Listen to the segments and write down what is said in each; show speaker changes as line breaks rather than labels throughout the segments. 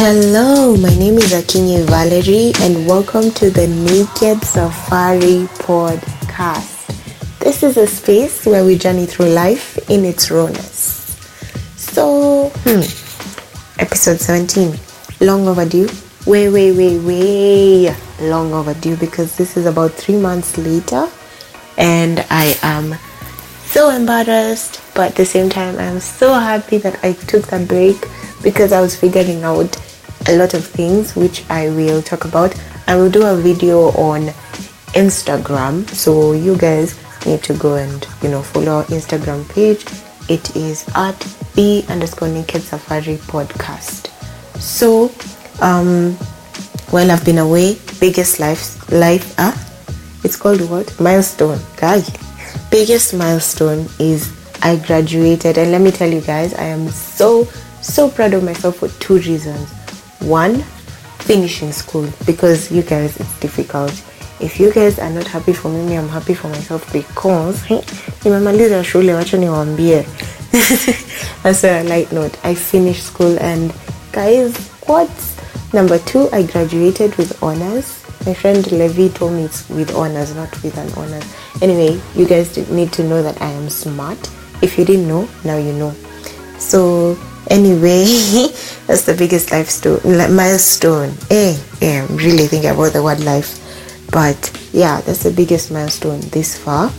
Hello, my name is Akinyi Valerie, and welcome to the Naked Safari podcast. This is a space where we journey through life in its rawness. So, hmm, episode 17, long overdue. Way, way, way, way long overdue because this is about three months later, and I am so embarrassed, but at the same time, I'm so happy that I took that break because I was figuring out a lot of things which I will talk about. I will do a video on Instagram, so you guys need to go and you know follow our Instagram page. It is at the underscore naked safari podcast. So, um, while I've been away, biggest life life ah, it's called what milestone, guy. Biggest milestone is I graduated, and let me tell you guys, I am so so proud of myself for two reasons one finishing school because you guys it's difficult. If you guys are not happy for me i'm happy for myself because nimemaliza shule wacha niwaambie. That's a light note i finished school and guys what? Number two i graduated with honors. My friend Levy told me it's with honors not with an honors. Anyway you guys need to know that i am smart. If you didn't know now you know. So anyway that's the biggest milestone. Eh i'm really thinking about the word life but yeah that's the biggest milestone this far.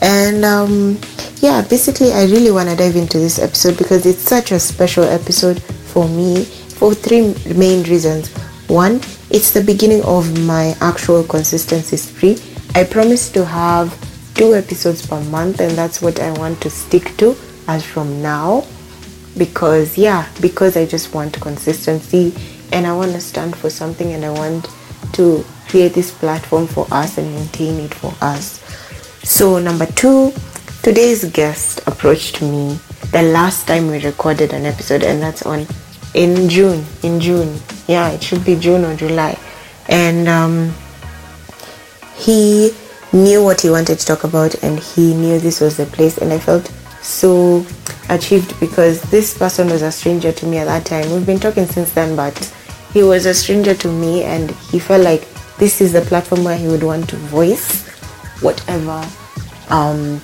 And um yeah basically i really want to dive into this episode because it's such a special episode for me for three main reasons. One it's the beginning of my actual consistency spree. I promise to have two episodes per month and that's what i want to stick to as from now because yeah because i just want consistency and i want to stand for something and i want to create this platform for us and maintain it for us. So number two today's guest approached me the last time we recorded an episode and that's on in june in june. Yeah it should be june or july. And um, he knew what he wanted to talk about and he knew this was the place and i felt so achieved because this person was a stranger to me at that time. We've been talking since then, but he was a stranger to me, and he felt like this is the platform where he would want to voice whatever, um,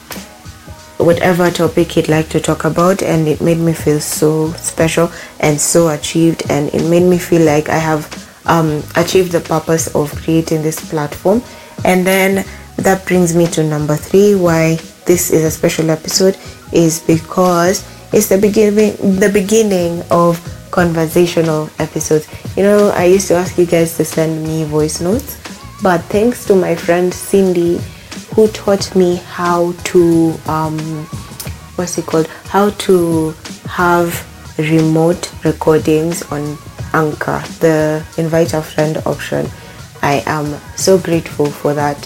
whatever topic he'd like to talk about, and it made me feel so special and so achieved, and it made me feel like I have um, achieved the purpose of creating this platform, and then that brings me to number three why this is a special episode is because it's the beginning the beginning of conversational episodes. You know, I used to ask you guys to send me voice notes, but thanks to my friend Cindy who taught me how to um what's it called? How to have remote recordings on Anchor, the invite a friend option. I am so grateful for that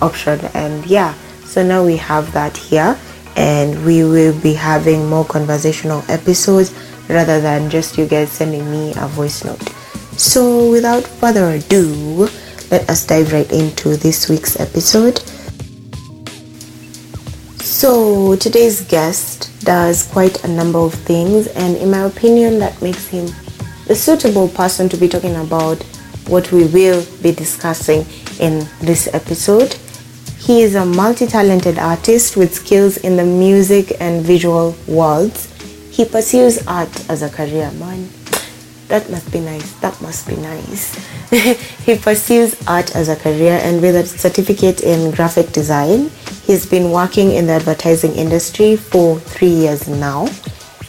option and yeah, so now we have that here and we will be having more conversational episodes rather than just you guys sending me a voice note. So, without further ado, let us dive right into this week's episode. So, today's guest does quite a number of things, and in my opinion, that makes him the suitable person to be talking about what we will be discussing in this episode. He is a multi-talented artist with skills in the music and visual worlds. He pursues art as a career, man. That must be nice. That must be nice. he pursues art as a career and with a certificate in graphic design. He's been working in the advertising industry for three years now.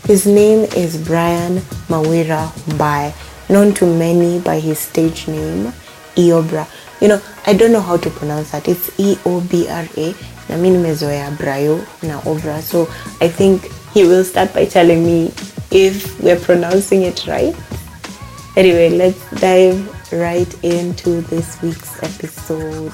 His name is Brian Mawira Mbae, known to many by his stage name, Eobra. You know, I don't know how to pronounce that. It's E O B R A. Na mimi nimezoea Brayo na Obra. So I think he will start by telling me if we're pronouncing it right. Anyway, let's dive right into this week's episode.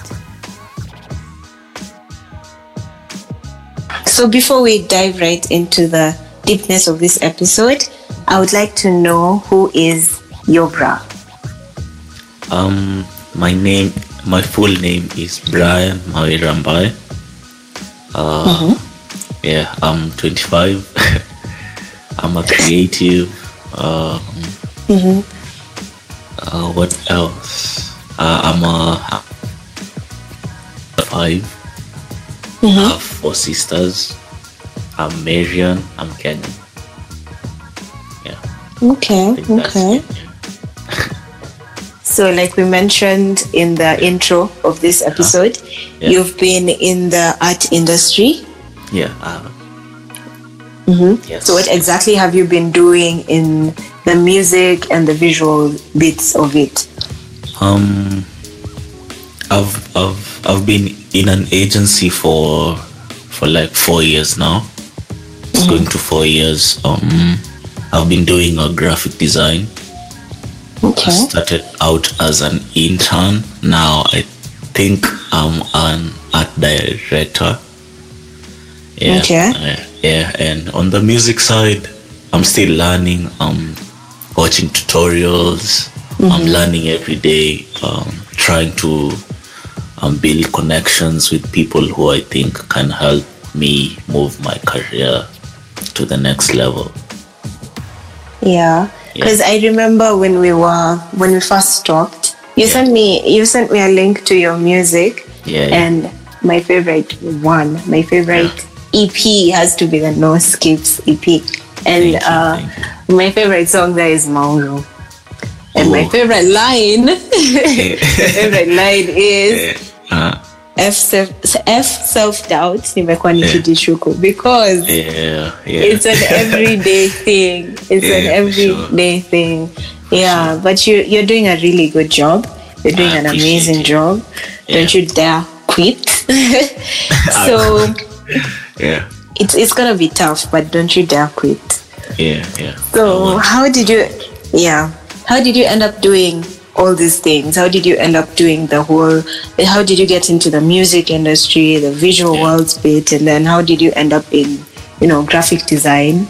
So before we dive right into the deepness of this episode, I would like to know who is Eobra.
Um, my name, my full name is Brian Mawira Mbae. Uh, Yeah, I'm 25. I'm a creative. Um, Uh, what else? Uh, I'm a five. I have four sisters. I'm Marian. I'm Kenyan. Yeah.
Okay,
I think that's
okay. So, like we mentioned in the intro of this episode,
Yeah.
you've been in the art industry.
Yeah. Uh, Yes.
So, what exactly have you been doing in the music and the visual bits of it?
Um, I've I've I've been in an agency for for like four years now. It's going to four years. Um, I've been doing a graphic design. I started out as an intern. Now I think I'm an art director. Yeah,
Okay.
uh, yeah, and on the music side, I'm still learning. I'm watching tutorials. I'm learning every day. Um, trying to um, build connections with people who I think can help me move my career to the next level.
Yeah, because I remember when we were when we first talked, you
Yeah.
sent me you sent me a link to your music,
Yeah,
and my favorite one, my favorite EP has to be the No Skips EP, and
you,
uh, my favorite song there is Mauro, and my
Oh.
favorite line, my favorite line is.
Uh,
F self F self doubt nimekuwa nikijishuku because
yeah, yeah.
it's an everyday thing. It's an
Yeah, sure.
everyday thing. Yeah, but you you're doing a really good job. You're doing
I
an amazing
it.
job. Don't you dare quit. so
yeah,
it's it's gonna be tough, but don't you dare quit.
yeah, yeah.
So how did you yeah. How did you end up doing all these things? How did you end up doing the whole how did you get into the music industry, the visual
Yeah.
worlds bit, and then how did you end up in, you know, graphic design?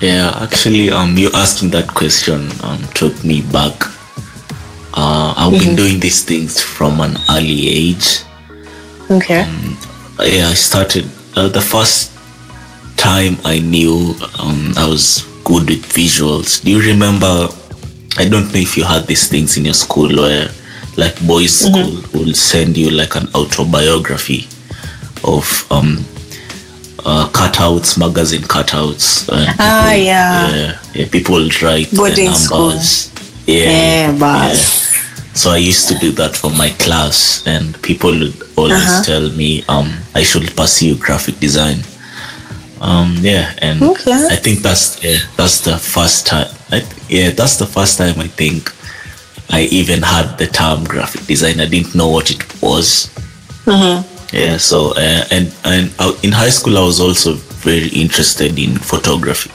Yeah, actually, um, you asking that question um took me back. Uh, I've been doing these things from an early age.
Okay.
Yeah, I started uh, the first time I knew um I was good with visuals. Do you remember? I don't know if you had these things in your school where, like, boys' school will send you like an autobiography of um uh, cutouts, magazine cutouts. And
Ah,
people-
yeah.
yeah, yeah. People write
Boarding
the
school.
numbers. Yeah,
Yeah, but
so I used to do that for my class, and people would always
Uh-huh.
tell me um, I should pursue graphic design. Um, yeah, and
Okay.
I think that's yeah, that's the first time. I, yeah, that's the first time I think I even had the term graphic design. I didn't know what it was. Yeah, so uh, and and uh, in high school I was also very interested in photography.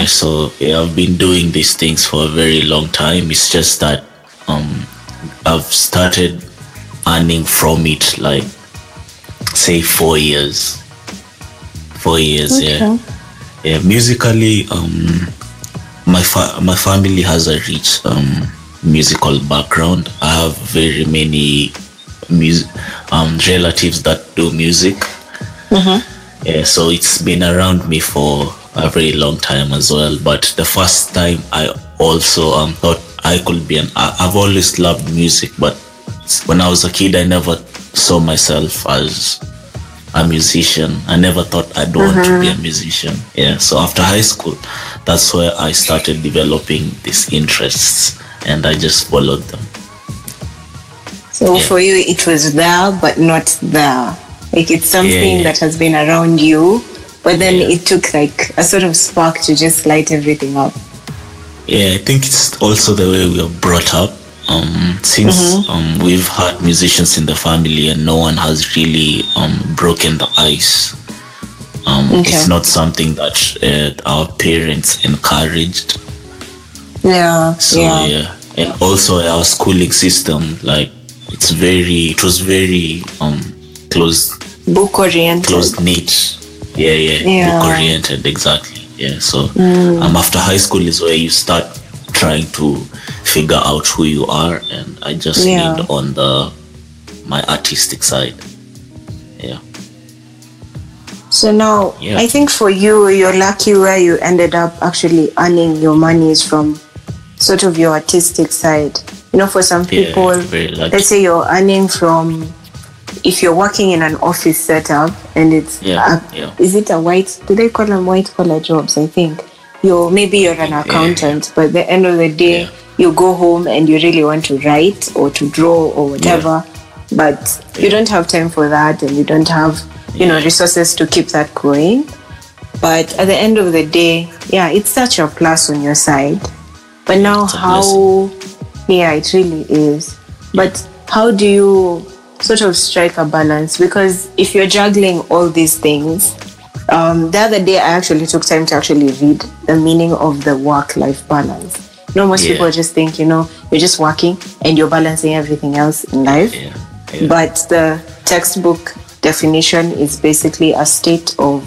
Yeah, so yeah, I've been doing these things for a very long time. It's just that um, I've started earning from it like say four years. Four years, yeah. Yeah, musically, um, my fa- my family has a rich um, musical background. I have very many mus- um, relatives that do music. Yeah, so it's been around me for a very long time as well. But the first time I also um, thought I could be an. I- I've always loved music, but when I was a kid, I never saw myself as a musician. I never thought I'd want to be a musician. Yeah, so after high school, that's where I started developing these interests, and I just followed them.
So
Yeah.
for you, it was there, but not there. Like it's something
yeah.
that has been around you, but then
Yeah.
it took like a sort of spark to just light everything up.
Yeah, I think it's also the way we are brought up. Um, since um, we've had musicians in the family and no one has really um, broken the ice. Um,
Okay.
It's not something that uh, our parents encouraged.
Yeah.
So
yeah.
yeah. and also our schooling system, like it's very, it was very um, closed,
Book oriented.
closed knit. Yeah, yeah,
Yeah.
book oriented, exactly. Yeah, so um, after high school is where you start trying to figure out who you are, and I just
Yeah.
leaned on the my artistic side. Yeah,
So now,
Yeah.
I think for you, you're lucky where you ended up actually earning your monies from sort of your artistic side. You know, for some people,
lucky.
let's say you're earning from, if you're working in an office setup and it's,
Yeah,
a-
yeah.
is it a white, do they call them white collar jobs? I think. You're, maybe you're an accountant, but at the end of the day,
Yeah.
You go home and you really want to write or to draw or whatever, but you don't have time for that and you don't have, you know, resources to keep that going. But at the end of the day, yeah, it's such a plus on your side. But now, how, yeah, it really is. But how do you sort of strike a balance? Because if you're juggling all these things, um, the other day I actually took time to actually read the meaning of the work life balance. Know, most
Yeah.
people just think, you know, you're just working and you're balancing everything else in life.
Yeah. yeah.
But the textbook definition is basically a state of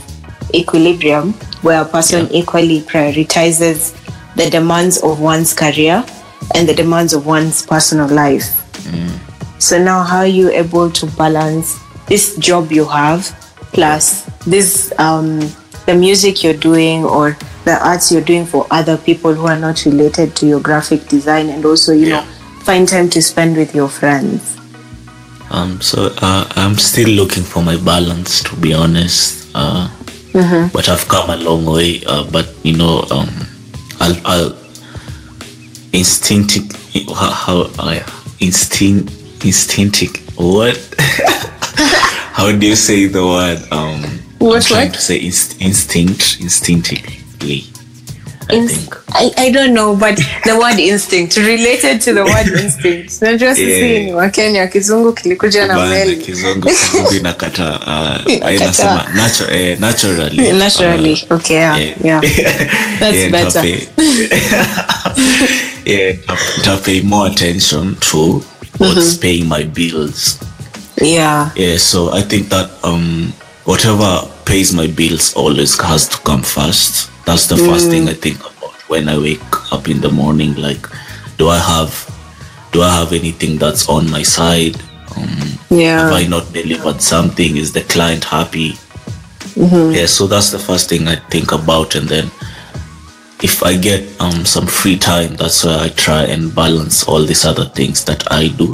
equilibrium where a person equally prioritizes the demands of one's career and the demands of one's personal life. So now how are you able to balance this job you have plus this um the music you're doing or the arts you're doing for other people who are not related to your graphic design and also you
Yeah.
know find time to spend with your friends.
Um, so uh, I'm still looking for my balance, to be honest. Uh, But I've come a long way. Uh, but you know, um, I'll, I'll instinctive how, how I instinct instinctive what? how do you say the word? Um,
What
I'm trying to say inst- instinct instinctively. I
Inst-. I, I don't know but the word instinct related to the word instinct najua sisi
Yeah.
ni wakenya kizungu kilikuja na meli
kizungu kizungu inakata uh, inasema natu- eh, naturally
naturally
uh,
okay yeah,
yeah.
yeah. That's
yeah,
better.
yeah, nitapay more attention to what's paying my bills.
yeah
Yeah, so I think that um whatever pays my bills always has to come first. That's the first thing I think about when I wake up in the morning. Like, do I have do I have anything that's on my side? Um, have I not delivered something? Is the client happy? Yeah, so that's the first thing I think about, and then if I get um some free time, that's where I try and balance all these other things that I do.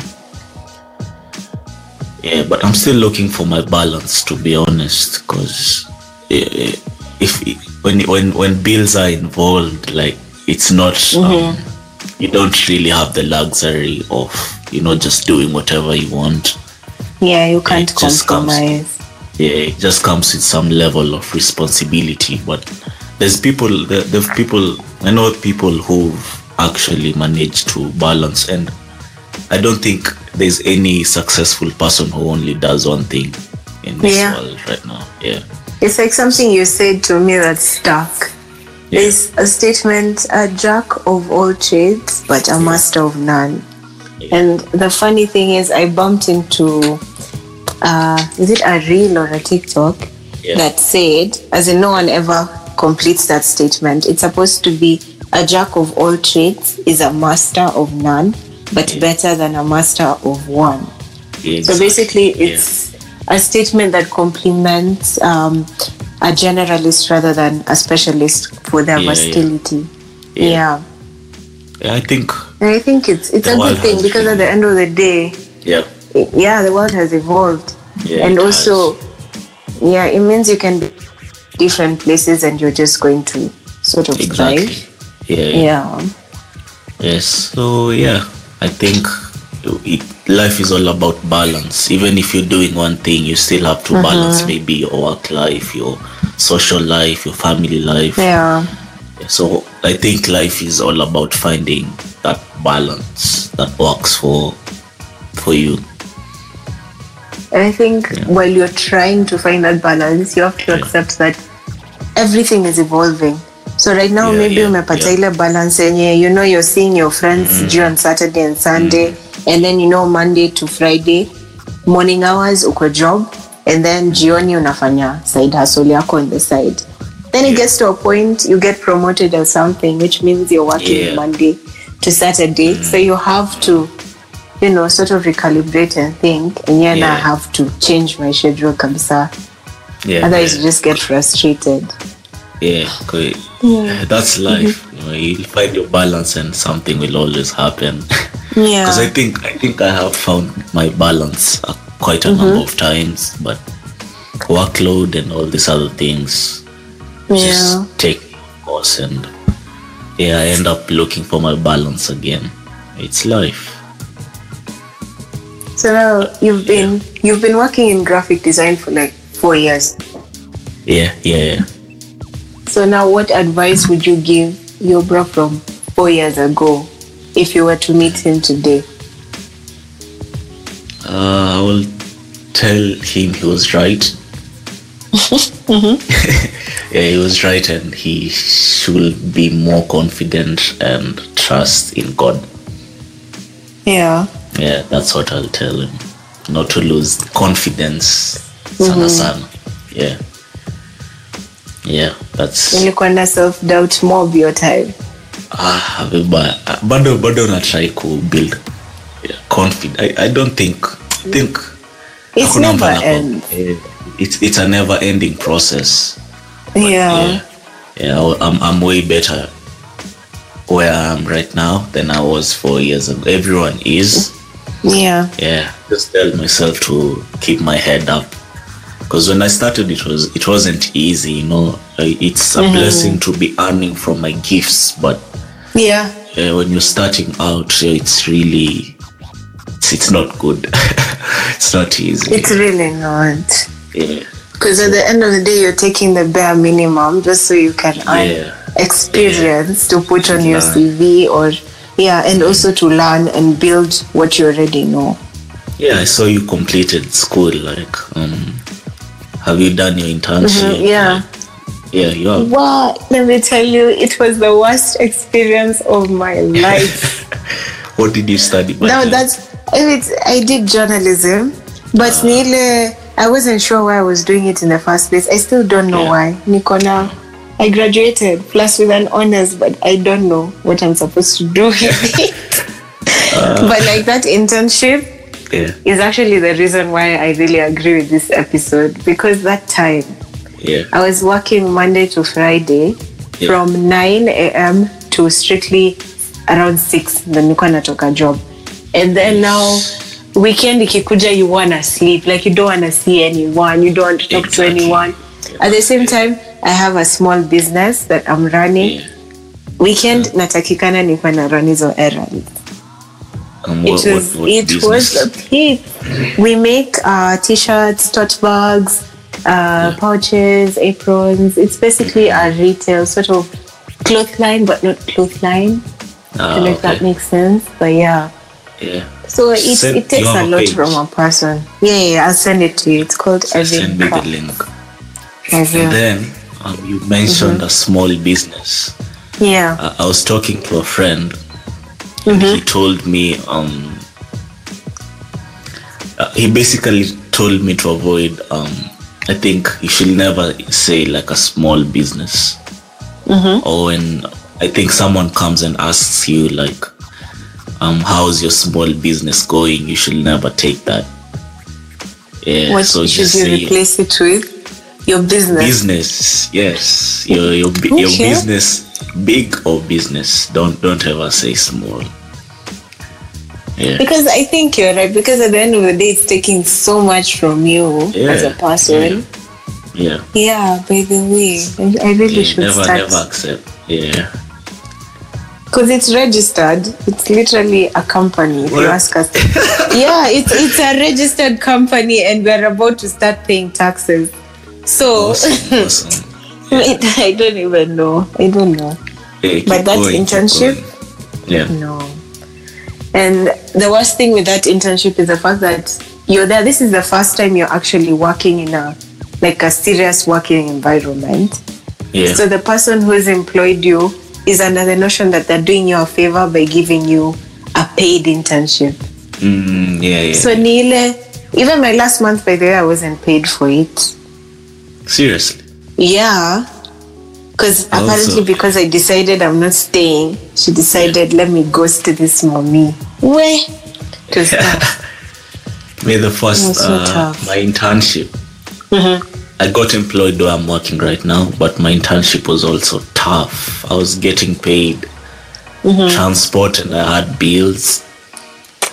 Yeah, but I'm still looking for my balance to be honest, because if when when when bills are involved, like it's not um, you don't really have the luxury of you know just doing whatever you want.
yeah you can't
just comes.
compromise
Yeah, it just comes with some level of responsibility. But there's people, there, there's people, I know people who've actually managed to balance, and I don't think there's any successful person who only does one thing in this
Yeah.
world right now. Yeah.
It's like something you said to me that stuck.
Yeah.
there's a statement a jack of all trades but a master of none. And the funny thing is i bumped into uh is it a reel or a tiktok
Yeah.
that said as in no one ever completes that statement it's supposed to be a jack of all trades is a master of none but better than a master of one.
Yeah,
so basically,
Yeah.
it's a statement that complements um, a generalist rather than a specialist for their
Yeah, yeah.
versatility.
Yeah.
Yeah.
Yeah, I think,
And I think it's it's a good thing
has
because at the end of the day,
yeah,
i- yeah, the world has evolved,
Yeah,
and
it
also, yeah, it means you can be different places and you're just going to sort of
exactly.
thrive.
Yeah, yeah.
Yeah.
Yes. So yeah, I think it, life is all about balance. Even if you're doing one thing, you still have to balance maybe your work life, your social life, your family life.
Yeah.
So I think life is all about finding that balance that works for for you.
And I think while you're trying to find that balance, you have to
Yeah.
accept that everything is evolving. So right now
Yeah,
maybe
yeah,
umepata
yeah.
ile balance yenye you know you're seeing your friends mm. on Saturday and Sunday and then you know Monday to Friday morning hours uko job and then jioni unafanya side hustle yako on the side. Then it
Yeah.
gets to a point you get promoted or something which means you're working
Yeah.
Monday to Saturday. So you have to you know, sort of recalibrate and think, and yeah, yeah. I have to change my schedule kabisa.
Yeah.
Otherwise,
yeah.
you just get frustrated.
Yeah, 'cause that's life. You know, you'll find your balance, and something will always happen.
Yeah.
Because I think I think I have found my balance uh, quite a number of times, but workload and all these other things
yeah.
just take course, and yeah, I end up looking for my balance again. It's life.
So now you've been you've been working in graphic design for like four years.
Yeah, yeah, yeah.
So now what advice would you give your bro from four years ago if you were to meet him today?
Uh, I will tell him he was right. yeah, he was right, and he should be more confident and trust in God.
Yeah.
Yeah, that's what I'll tell him. Not to lose confidence. Sana sana. Yeah. Yeah, that's
Nilikuwa na self doubt more of your time.
ah, bado bado na try ku build yeah, confidence. I, I don't think think
It's never ends.
eh, it's it's a never ending process.
Yeah.
Yeah. Yeah, I'm I'm way better where I am right now than I was four years ago. Everyone is.
Yeah.
yeah just tell myself to keep my head up because when i started it was it wasn't easy you know it's a blessing to be earning from my gifts but
Yeah.
uh, when you're starting out it's really it's, it's not good it's not easy
It's really not.
yeah
Because at the end of the day, you're taking the bare minimum just so you can earn
Yeah.
experience to put on your. CV or, yeah, and also to learn and build what you already know.
yeah i saw you completed school like um have you done your internship mm-hmm,
yeah.
yeah you have
Wow, let me tell you, it was the worst experience of my life.
what did you study
no, that's it's, I did journalism, but ah. nile I wasn't sure why I was doing it in the first place. I still don't know
Yeah.
why. Nikona, I graduated plus with an honors, but I don't know what I'm supposed to do with it. Ah. but like that internship
yeah.
Is actually the reason why I really agree with this episode because that time
yeah.
I was working Monday to Friday
Yeah.
from 9 a.m. to strictly around 6 ndo nilikuwa natoka job. And then now weekend ikikuja you wanna sleep. Like you don't wanna see anyone. You don't want to talk
Exactly.
to anyone. At the same time I have a small business that I'm running.
Yeah.
Weekend natakikana nikuwa na run hizo errands
um,
it was
what, what
it was a peak. We make uh, t-shirts, tote bags, uh, pouches, aprons. It's basically a retail sort of cloth line, but not cloth line. I
Ah,
don't know if that makes sense, but yeah.
yeah
So it, it takes a lot
page?
from a person. Yeah, yeah, yeah, I'll send it to you. It's called
So send me the link. And then um, you mentioned a small business.
Yeah.
Uh, I was talking to a friend, and he told me um, uh, he basically told me to avoid. Um, I think you should never say like a small business, or when I think someone comes and asks you like, um, "How's your small business going?" You should never take that. Yeah,
what
so
should you
say
replace it with? Your business.
business yes your your, bi- your business big or business don't don't ever say small yeah
Because I think you're right. Because at the end of the day, it's taking so much from you
Yeah.
as a person.
yeah
Yeah, by the way, I really
yeah,
should
never
start
never accept yeah
because it's registered. It's literally a company. If you ask us, yeah, it's it's a registered company, and we're about to start paying taxes. So
awesome, awesome.
I don't even know. I don't know.
Keep
But that
going,
internship?
yeah
No. And the worst thing with that internship is the fact that you're there. This is the first time you're actually working in a like a serious working environment.
yeah
So the person who's employed you is under the notion that they're doing you a favor by giving you a paid internship.
mm, yeah yeah
So Nile, even my last month by the way, I wasn't paid for it.
Seriously
Yeah. Because
Also-
apparently because I decided I'm not staying, she decided let me ghost this mommy. Where? Because
may the first
so
uh, my internship I got employed where I'm working right now, but my internship was also tough. I was getting paid transport and I had bills.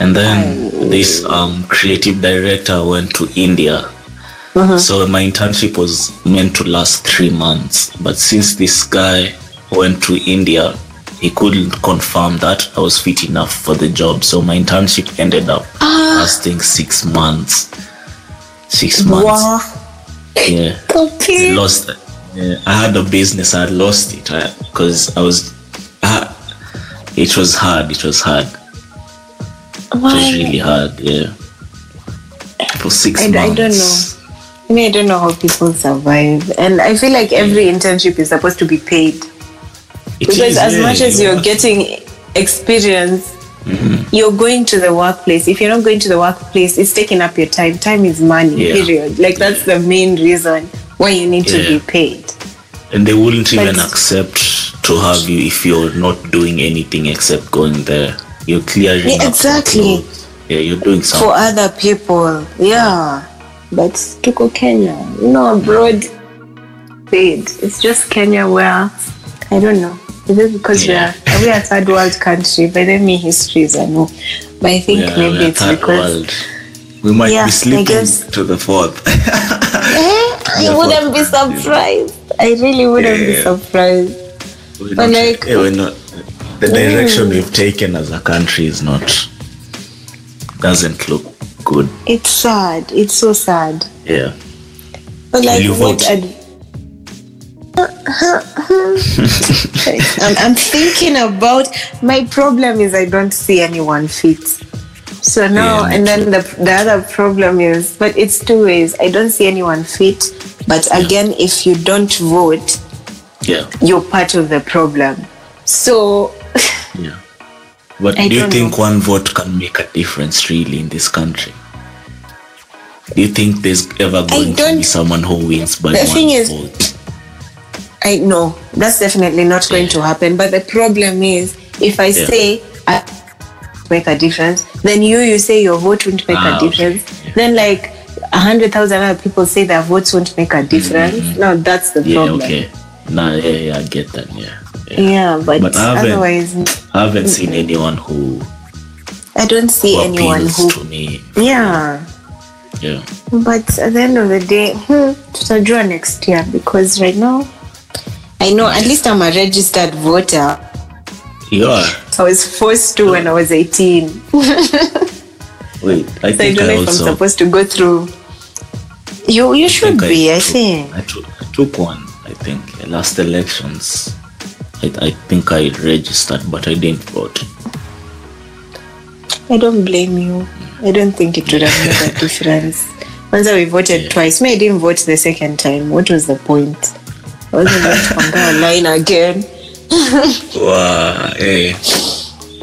And then this um, creative director went to India. Uh-huh. So my internship was meant to last three months. But since this guy went to India, he couldn't confirm that I was fit enough for the job. So my internship ended up ah. lasting six months. Six months.
Wow.
Yeah.
Okay.
lost it. Yeah, I had a business. I had lost it because I was. I, it was hard. It was hard. Why? It was really hard. Yeah. For six
I, I don't know. I mean, I don't know how people survive, and I feel like every internship is supposed to be paid
It
because
is,
as
yeah,
much as
you
you're getting experience,
Mm-hmm.
you're going to the workplace. If you're not going to the workplace, it's taking up your time. Time is money.
Yeah.
Period. Like that's the main reason why you need to be paid.
and they wouldn't even accept to have you if you're not doing anything except going there. You're clearing
Yeah, exactly.
Yeah, you're doing something.
for other people. Yeah. But tuko Kenya, you know, abroad paid. It's just Kenya where I don't know. Is it because
Yeah.
we're we're a third world country? By the me histories I know. But I think
yeah,
maybe it's because
world. We might
Yeah,
be sleeping
guess-
to the fourth.
Eh, I wouldn't be surprised. I really wouldn't be surprised.
We're
But
not-
like-
yeah, we're not, the direction we've taken as a country is not doesn't look good.
It's sad. It's so sad.
Yeah.
But like
you
what
vote?
ad- I'm, I'm thinking about my problem is I don't see anyone fit. So now
Yeah,
and then the the other problem is but it's two ways. I don't see anyone fit. But again, if you don't vote,
Yeah.
you're part of the problem. So.
But
I
do you think
know.
one vote can make a difference really in this country? Do you think there's ever going to be someone who wins by
The
one
thing is-
vote?
I know that's definitely not going to happen. But the problem is, if I
Yeah.
say I make a difference, then you you say your vote won't make
Ah,
a
okay.
difference.
Yeah.
Then like a hundred thousand other people say their votes won't make a difference. No, that's the
Mm-hmm. Yeah,
problem.
okay. Nah, yeah, yeah, I get that. Yeah. Yeah.
Yeah, but,
But I haven't-
otherwise,
I haven't seen anyone who,
I don't see
who
anyone who.
to me.
Yeah,
Yeah.
but at the end of the day, hmm, tutajua next year because right now, I know at least I'm a registered voter.
You are.
I was forced to when I was 18.
Wait, I
So I
think
don't know
I
if I'm supposed to go through. You you should be, I
took-
think.
I took, I took one, I think, last elections. I, I think I registered, but I didn't vote.
I don't blame you. I don't think it would have made a difference. Once we voted
Yeah.
twice, me I didn't vote the second time. What was the point? I wasn't going to line again.
Wow, hey.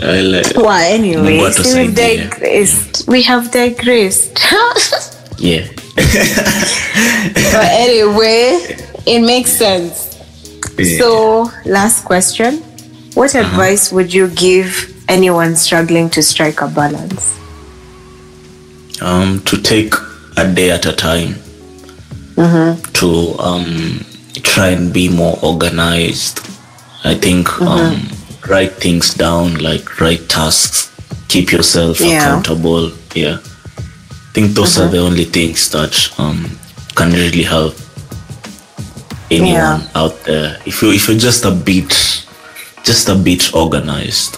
I like,
Well, anyway, we've
atusaidie.
Uh, digressed. We have digressed.
yeah.
but anyway, it makes sense.
Yeah.
So, last question. What
Uh-huh.
advice would you give anyone struggling to strike a balance?
um, to take a day at a time to um, try and be more organized i think um, write things down like write tasks keep yourself
Yeah.
accountable yeah i think those are the only things that um, can really help anyone
Yeah.
out there if you if you're just a bit just a bit organized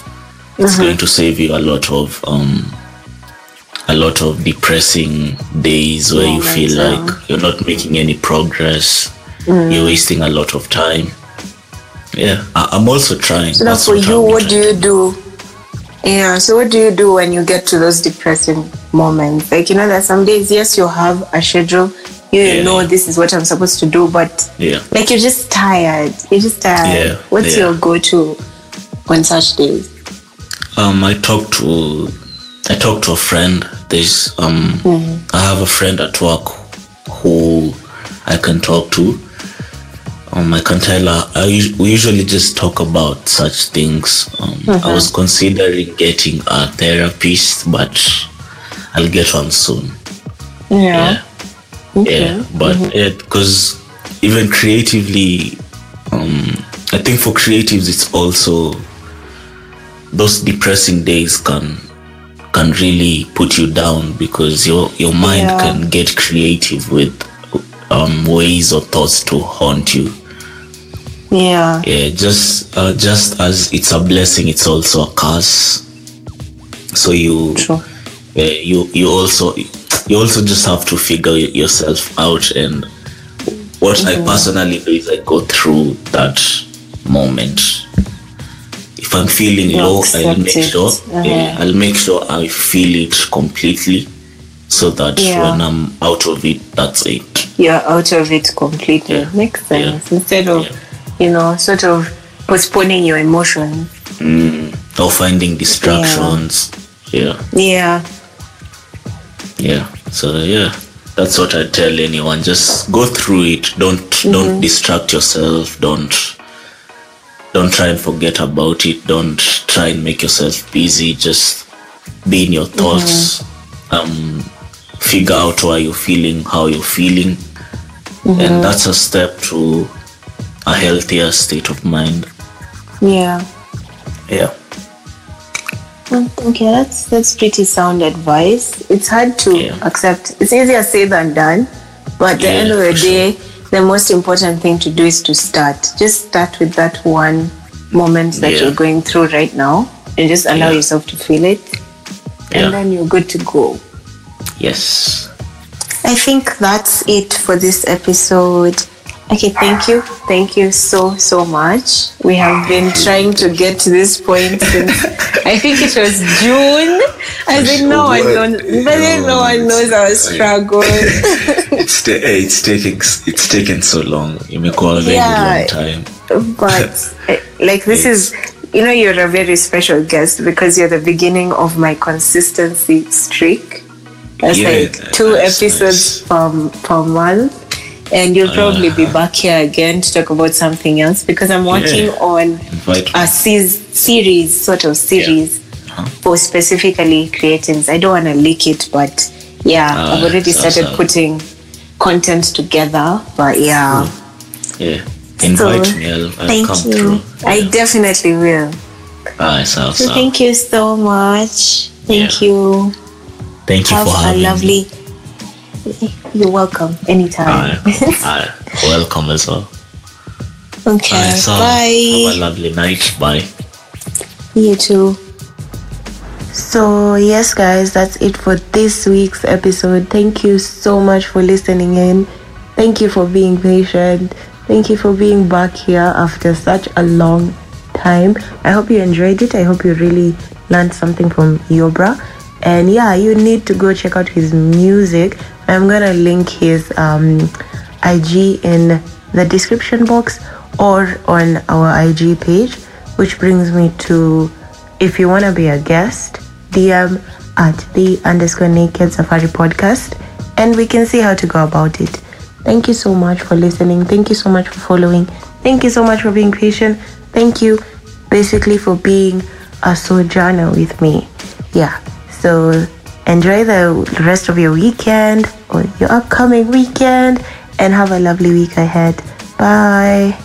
it's going to save you a lot of um a lot of depressing days where you feel
Moments,
like you're not making any progress you're wasting a lot of time yeah I, i'm also trying
So,
That's
for
what
you,
I'm
what do you do? Yeah, so what do you do when you get to those depressing moments? Like, you know, that some days, yes, you have a schedule, you
Yeah.
know, this is what I'm supposed to do, but
yeah
like you're just tired. You're just tired.
Yeah,
What's your go to on such days?
Um, I talk to I talk to a friend. There's um, I have a friend at work who I can talk to. Um, I can tell her. I we usually just talk about such things. Um, I was considering getting a therapist, but I'll get one soon.
Yeah.
Yeah,
Okay.
Yeah, but because even creatively, um, I think for creatives it's also those depressing days can can really put you down because your your mind
Yeah.
can get creative with um, ways or thoughts to haunt you.
Yeah.
Yeah, just uh, just as it's a blessing, it's also a curse. So you yeah, you you also you also just have to figure yourself out and what i personally do is i go through that moment if i'm feeling
You
low i'll make
it.
sure
Uh-huh.
yeah, i'll make sure i feel it completely so that
Yeah.
when i'm out of it that's it
You're out of it completely.
Yeah.
Makes
Yeah.
sense. Instead of,
Yeah.
you know, sort of postponing your emotions.
mm. or finding distractions yeah
Yeah.
Yeah. So yeah. That's what i tell anyone. Just go through it. Don't
Mm-hmm.
don't distract yourself. Don't don't try and forget about it. Don't try and make yourself busy. Just be in your thoughts.
Mm-hmm.
um figure out why you're feeling how you're feeling.
Mm-hmm.
and that's a step to a healthier state of mind.
Yeah.
yeah
Okay, that's that's pretty sound advice. It's hard to
Yeah.
accept. It's easier said than done. But at the end of the
for sure.
day, the most important thing to do is to start. Just start with that one moment that
Yeah.
you're going through right now and just allow
Yeah.
yourself to feel it. And
Yeah.
then you're good to go.
yes
I think that's it for this episode. Okay, thank you. Thank you so, so much. We have been trying to get to this point since I think it was June. I think no one knows, no one knows our struggle.
it's ta- eh, it's taking it's taken so long imekuwa a very
Yeah.
long time
But eh, like this is, you know, you're a very special guest because you're the beginning of my consistency streak. That's
Yeah,
like two
nice,
episodes
nice.
per, per month. And you'll probably be back here again to talk about something else because I'm working
Yeah.
on a series, sort of series
Uh-huh.
for specifically creatives. I don't want to leak it, but yeah,
Ah,
I've already started
so.
putting content together. But yeah.
yeah invite
So,
me I'll, I'll
Thank
come
you.
through
I
yeah.
definitely will.
ah, so,
thank you so much. Thank
Yeah.
you.
thank you
Have
for
a
having
lovely. You're welcome. Anytime.
me ah, ah, welcome as well
okay.
Ah, so have a lovely night bye
You too. So, yes, guys, that's it for this week's episode. Thank you so much for listening in. Thank you for being patient. Thank you for being back here after such a long time. I hope you enjoyed it. I hope you really learned something from Eobra. And yeah, you need to go check out his music. I'm gonna link his um, IG in the description box or on our IG page, which brings me to if you want to be a guest, DM at the underscore naked safari podcast and we can see how to go about it. Thank you so much for listening. Thank you so much for following. Thank you so much for being patient. Thank you basically for being a sojourner with me. Yeah. So enjoy the rest of your weekend or your upcoming weekend and have a lovely week ahead. Bye.